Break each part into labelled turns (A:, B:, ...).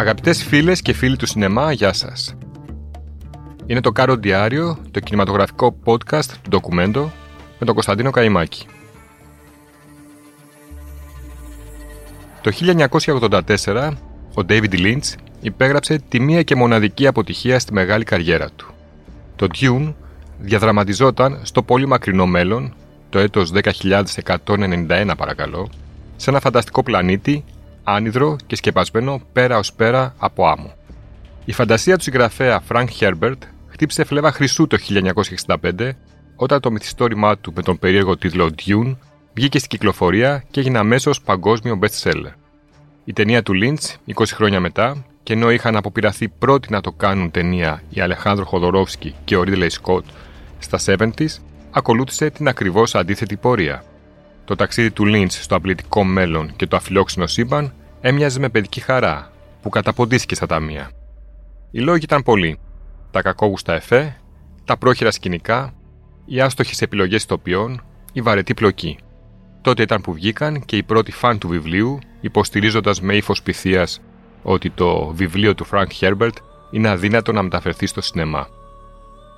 A: Αγαπητές φίλες και φίλοι του σινεμά, γεια σας. Είναι το Κάρο Διάριο, το κινηματογραφικό podcast του ντοκουμέντο με τον Κωνσταντίνο Καϊμάκη. Το 1984, ο David Lynch υπέγραψε τη μία και μοναδική αποτυχία στη μεγάλη καριέρα του. Το Dune διαδραματιζόταν στο πολύ μακρινό μέλλον, το έτος 10.191 παρακαλώ, σε ένα φανταστικό πλανήτη άνυδρο και σκεπασμένο πέρα ως πέρα από άμμο. Η φαντασία του συγγραφέα Frank Herbert χτύπησε φλέβα χρυσού το 1965 όταν το μυθιστόρημά του με τον περίεργο τίτλο Dune βγήκε στην κυκλοφορία και έγινε αμέσως παγκόσμιο best-seller. Η ταινία του Lynch, 20 χρόνια μετά, και ενώ είχαν αποπειραθεί πρώτοι να το κάνουν ταινία οι Αλεχάνδρο Χοδωρόφσκι και ο Ridley Scott στα 70s, ακολούθησε την ακριβώς αντίθετη πορεία. Το ταξίδι του Lynch στο απλητικό μέλλον και το αφιλόξενο σύμπαν έμοιαζε με παιδική χαρά, που καταποντήθηκε στα ταμεία. Οι λόγοι ήταν πολλοί. Τα κακόγουστα εφέ, τα πρόχειρα σκηνικά, οι άστοχες επιλογές τοπιών, η βαρετή πλοκή. Τότε ήταν που βγήκαν και οι πρώτοι φαν του βιβλίου, υποστηρίζοντας με ύφος πυθίας ότι το βιβλίο του Frank Herbert είναι αδύνατο να μεταφερθεί στο σινεμά.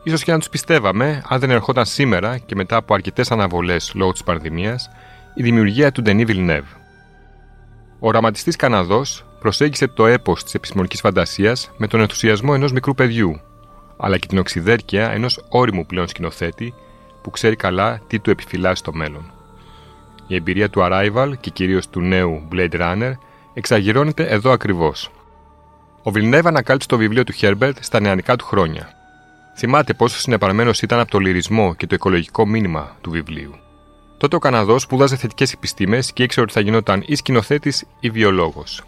A: σω και να τους πιστεύαμε, αν δεν ερχόταν σήμερα και μετά από αρκετές αναβολές λόγω της πανδημίας, η δημιουργία του Denis Villeneuve. Ο οραματιστή Καναδός προσέγγισε το έπος της επιστημονικής φαντασίας με τον ενθουσιασμό ενός μικρού παιδιού, αλλά και την οξυδέρκεια ενός όριμου πλέον σκηνοθέτη που ξέρει καλά τι του επιφυλάσσει στο μέλλον. Η εμπειρία του Arrival και κυρίως του νέου Blade Runner εξαγειρώνεται εδώ ακριβώς. Ο Βιλνέβα ανακάλυψε το βιβλίο του Herbert στα νεανικά του χρόνια. Θυμάται πόσο συνεπαρμένος ήταν από το λυρισμό και το οικολογικό μήνυμα του βιβλίου. Τότε ο Καναδός σπούδαζε θετικές επιστήμες και ήξερε ότι θα γινόταν ή σκηνοθέτης ή βιολόγος.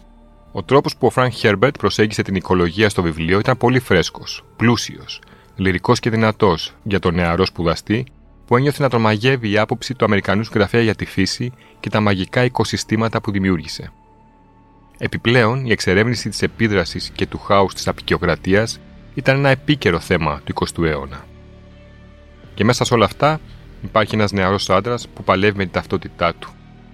A: Ο τρόπος που ο Φρανκ Χέρμπερτ προσέγγισε την οικολογία στο βιβλίο ήταν πολύ φρέσκος, πλούσιος, λυρικός και δυνατός για τον νεαρό σπουδαστή που ένιωθε να τον μαγεύει η άποψη του Αμερικανού συγγραφέα για τη φύση και τα μαγικά οικοσυστήματα που δημιούργησε. Επιπλέον, η εξερεύνηση της επίδρασης και του χάους της απεικιοκρατίας ήταν ένα επίκαιρο θέμα του 20ου αιώνα. Και μέσα σε όλα αυτά υπάρχει ένας νεαρός άντρας που παλεύει με την ταυτότητά του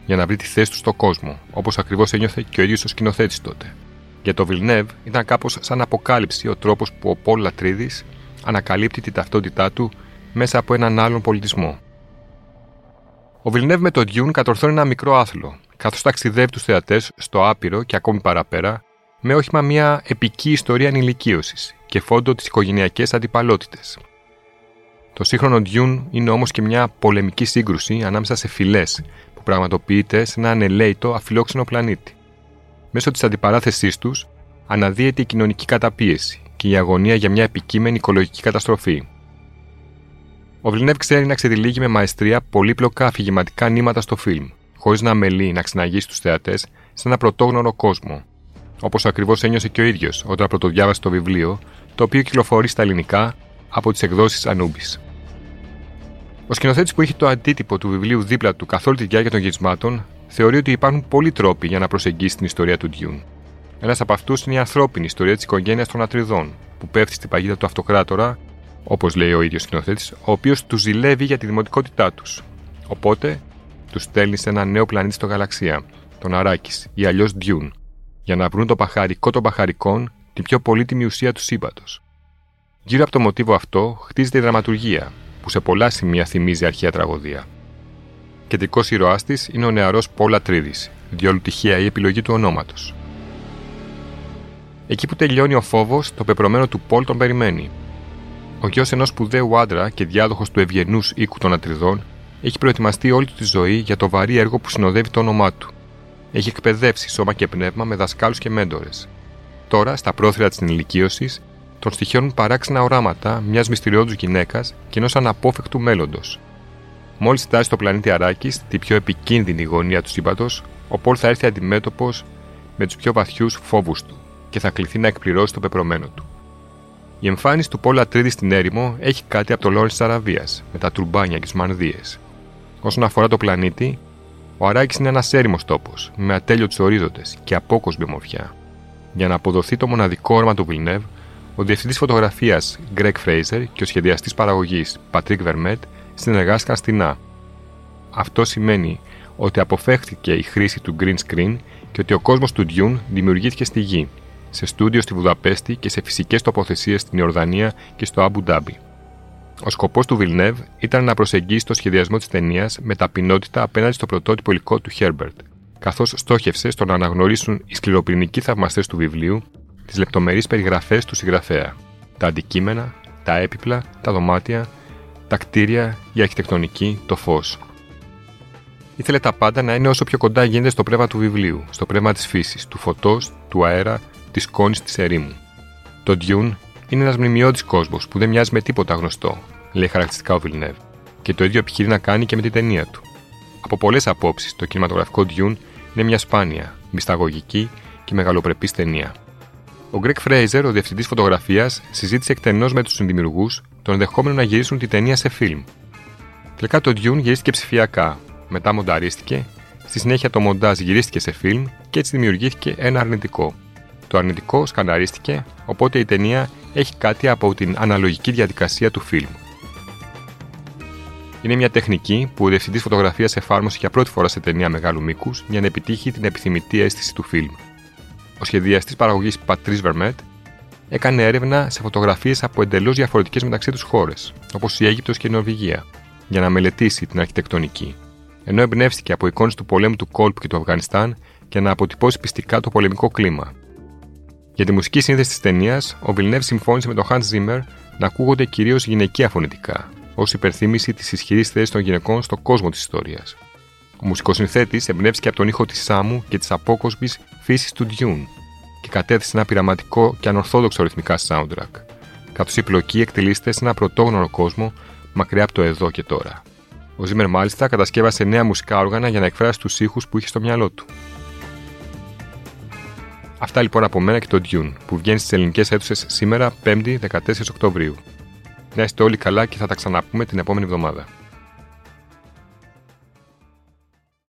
A: για να βρει τη θέση του στον κόσμο, όπως ακριβώς ένιωθε και ο ίδιος ο σκηνοθέτης τότε. Για το Βιλνεύ ήταν κάπως σαν αποκάλυψη ο τρόπος που ο Πολ Λατρίδης ανακαλύπτει την ταυτότητά του μέσα από έναν άλλον πολιτισμό. Ο Βιλνεύ με τον Dune κατορθώνει ένα μικρό άθλο, καθώς ταξιδεύει τους θεατές στο άπειρο και ακόμη παραπέρα, με όχημα μια επική ιστορία ανηλικίωση και φόντο τις οικογενειακές αντιπαλότητες. Το σύγχρονο Dune είναι όμως και μια πολεμική σύγκρουση ανάμεσα σε φυλές που πραγματοποιείται σε ένα ανελαίτο αφιλόξενο πλανήτη. Μέσω της αντιπαράθεσής τους αναδύεται η κοινωνική καταπίεση και η αγωνία για μια επικείμενη οικολογική καταστροφή. Ο Βλινεύ ξέρει να ξεδιλίγει με μαεστρία πολύπλοκα αφηγηματικά νήματα στο φιλμ, χωρίς να αμελεί να ξυναγήσει τους θεατές σε ένα πρωτόγνωρο κόσμο. Όπως ακριβώς ένιωσε και ο ίδιος όταν πρωτοδιάβασε το βιβλίο, το οποίο κυκλοφορεί στα ελληνικά από τις εκδόσεις Ανούμπης. Ο σκηνοθέτης που έχει το αντίτυπο του βιβλίου δίπλα του καθ' όλη τη διάρκεια των γυρισμάτων θεωρεί ότι υπάρχουν πολλοί τρόποι για να προσεγγίσει την ιστορία του Ντιούν. Ένας από αυτούς είναι η ανθρώπινη ιστορία της οικογένειας των Ατριδών, που πέφτει στην παγίδα του αυτοκράτορα, όπως λέει ο ίδιος σκηνοθέτης, ο οποίος του ζηλεύει για τη δημοτικότητά τους. Οπότε τους στέλνει σε ένα νέο πλανήτη στο γαλαξία, τον Αράκης ή αλλιώς Ντιούν, για να βρουν το παχαρικό των παχαρικών, την πιο πολύτιμη ουσία του σύμπαντος. Γύρω από το μοτίβο αυτό χτίζεται η δραματουργία, που σε πολλά σημεία θυμίζει αρχαία τραγωδία. Κεντρικός ήρωάς της είναι ο νεαρός Πόλα Τρίδης, διόλου τυχαία η επιλογή του ονόματος. Εκεί που τελειώνει ο φόβος, το πεπρωμένο του Πολ τον περιμένει. Ο γιος ενός σπουδαίου άντρα και διάδοχος του ευγενούς οίκου των Ατριδών έχει προετοιμαστεί όλη του τη ζωή για το βαρύ έργο που συνοδεύει το όνομά του. Έχει εκπαιδεύσει σώμα και πνεύμα με δασκάλους και μέντορες. Τώρα, στα πρόθυρα της ενηλικίωσης, τον στοιχειώνουν παράξενα οράματα μιας μυστηριώδους γυναίκας και ενός αναπόφευκτου μέλλοντος. Μόλις φτάσει στο πλανήτη Αράκης, τη πιο επικίνδυνη γωνία του σύμπαντος, ο Πολ θα έρθει αντιμέτωπος με τους πιο βαθιούς φόβους του και θα κληθεί να εκπληρώσει το πεπρωμένο του. Η εμφάνιση του Πολ Ατρίδη στην έρημο έχει κάτι από το Λόρεν της Αραβίας, με τα τουρμπάνια και τι μανδύες. Όσον αφορά το πλανήτη, ο Αράκης είναι ένας έρημος τόπος, με ατέλειωτους ορίζοντες και απόκοσμη ομορφιά. Για να αποδοθεί το μοναδικό όρμα του Βιλνεύ, ο διευθυντής φωτογραφίας Greg Fraser και ο σχεδιαστής παραγωγής Patrick Vermette συνεργάστηκαν στενά. Αυτό σημαίνει ότι αποφέχθηκε η χρήση του green screen και ότι ο κόσμος του Dune δημιουργήθηκε στη γη, σε στούντιο στη Βουδαπέστη και σε φυσικές τοποθεσίες στην Ιορδανία και στο Αμπου Ντάμπι. Ο σκοπός του Βιλνεύ ήταν να προσεγγίσει το σχεδιασμό της ταινίας με ταπεινότητα απέναντι στο πρωτότυπο υλικό του Χέρμπερτ, καθώς στόχευσε στο να αναγνωρίσουν οι σκληροπυρηνικοί θαυμαστές του βιβλίου τις λεπτομερείς περιγραφές του συγγραφέα, τα αντικείμενα, τα έπιπλα, τα δωμάτια, τα κτίρια, η αρχιτεκτονική, το φως. Ήθελε τα πάντα να είναι όσο πιο κοντά γίνεται στο πνεύμα του βιβλίου, στο πνεύμα της φύσης, του φωτός, του αέρα, της σκόνης της ερήμου. Το Dune είναι ένας μνημειώδης κόσμος που δεν μοιάζει με τίποτα γνωστό, λέει χαρακτηριστικά ο Βιλνεύ, και το ίδιο επιχειρεί να κάνει και με την ταινία του. Από πολλές απόψεις, το κινηματογραφικό Dune είναι μια σπάνια, μυσταγωγική και μεγαλοπρεπής ταινία. Ο Γκρέκ Φρέιζερ, ο διευθυντής φωτογραφίας, συζήτησε εκτενώς με τους συνδημιουργούς το ενδεχόμενο να γυρίσουν τη ταινία σε φιλμ. Τελικά το Dune γυρίστηκε ψηφιακά, μετά μονταρίστηκε, στη συνέχεια το μοντάζ γυρίστηκε σε φιλμ και έτσι δημιουργήθηκε ένα αρνητικό. Το αρνητικό σκαναρίστηκε, οπότε η ταινία έχει κάτι από την αναλογική διαδικασία του φιλμ. Είναι μια τεχνική που ο διευθυντής φωτογραφίας εφάρμοσε για πρώτη φορά σε ταινία μεγάλου μήκους για να επιτύχει την επιθυμητή αίσθηση του φιλμ. Ο σχεδιαστής παραγωγής Πατρί Βερμέτ έκανε έρευνα σε φωτογραφίες από εντελώς διαφορετικές μεταξύ τους χώρες, όπως η Αίγυπτος και η Νορβηγία, για να μελετήσει την αρχιτεκτονική, ενώ εμπνεύστηκε από εικόνες του πολέμου του Κόλπ και του Αφγανιστάν και να αποτυπώσει πιστικά το πολεμικό κλίμα. Για τη μουσική σύνθεση της ταινίας, ο Βιλνεύ συμφώνησε με τον Hans Zimmer να ακούγονται κυρίως γυναικεία φωνητικά, ως υπερθύμηση της ισχυρής θέσης των γυναικών στον κόσμο της ιστορίας. Ο μουσικοσυνθέτης εμπνεύστηκε από τον ήχο της Σάμου και της απόκοσμης φύσης του Dune και κατέθεσε ένα πειραματικό και ανορθόδοξο ρυθμικά soundtrack, καθώς η πλοκή εκτελείστε σε ένα πρωτόγνωρο κόσμο μακριά από το εδώ και τώρα. Ο Ζήμερ μάλιστα κατασκεύασε νέα μουσικά όργανα για να εκφράσει τους ήχους που είχε στο μυαλό του. Αυτά λοιπόν από μένα και το Dune, που βγαίνει στις ελληνικές αίθουσες σήμερα, 5η 14 Οκτωβρίου. Να είστε όλοι καλά και θα τα ξαναπούμε την επόμενη εβδομάδα.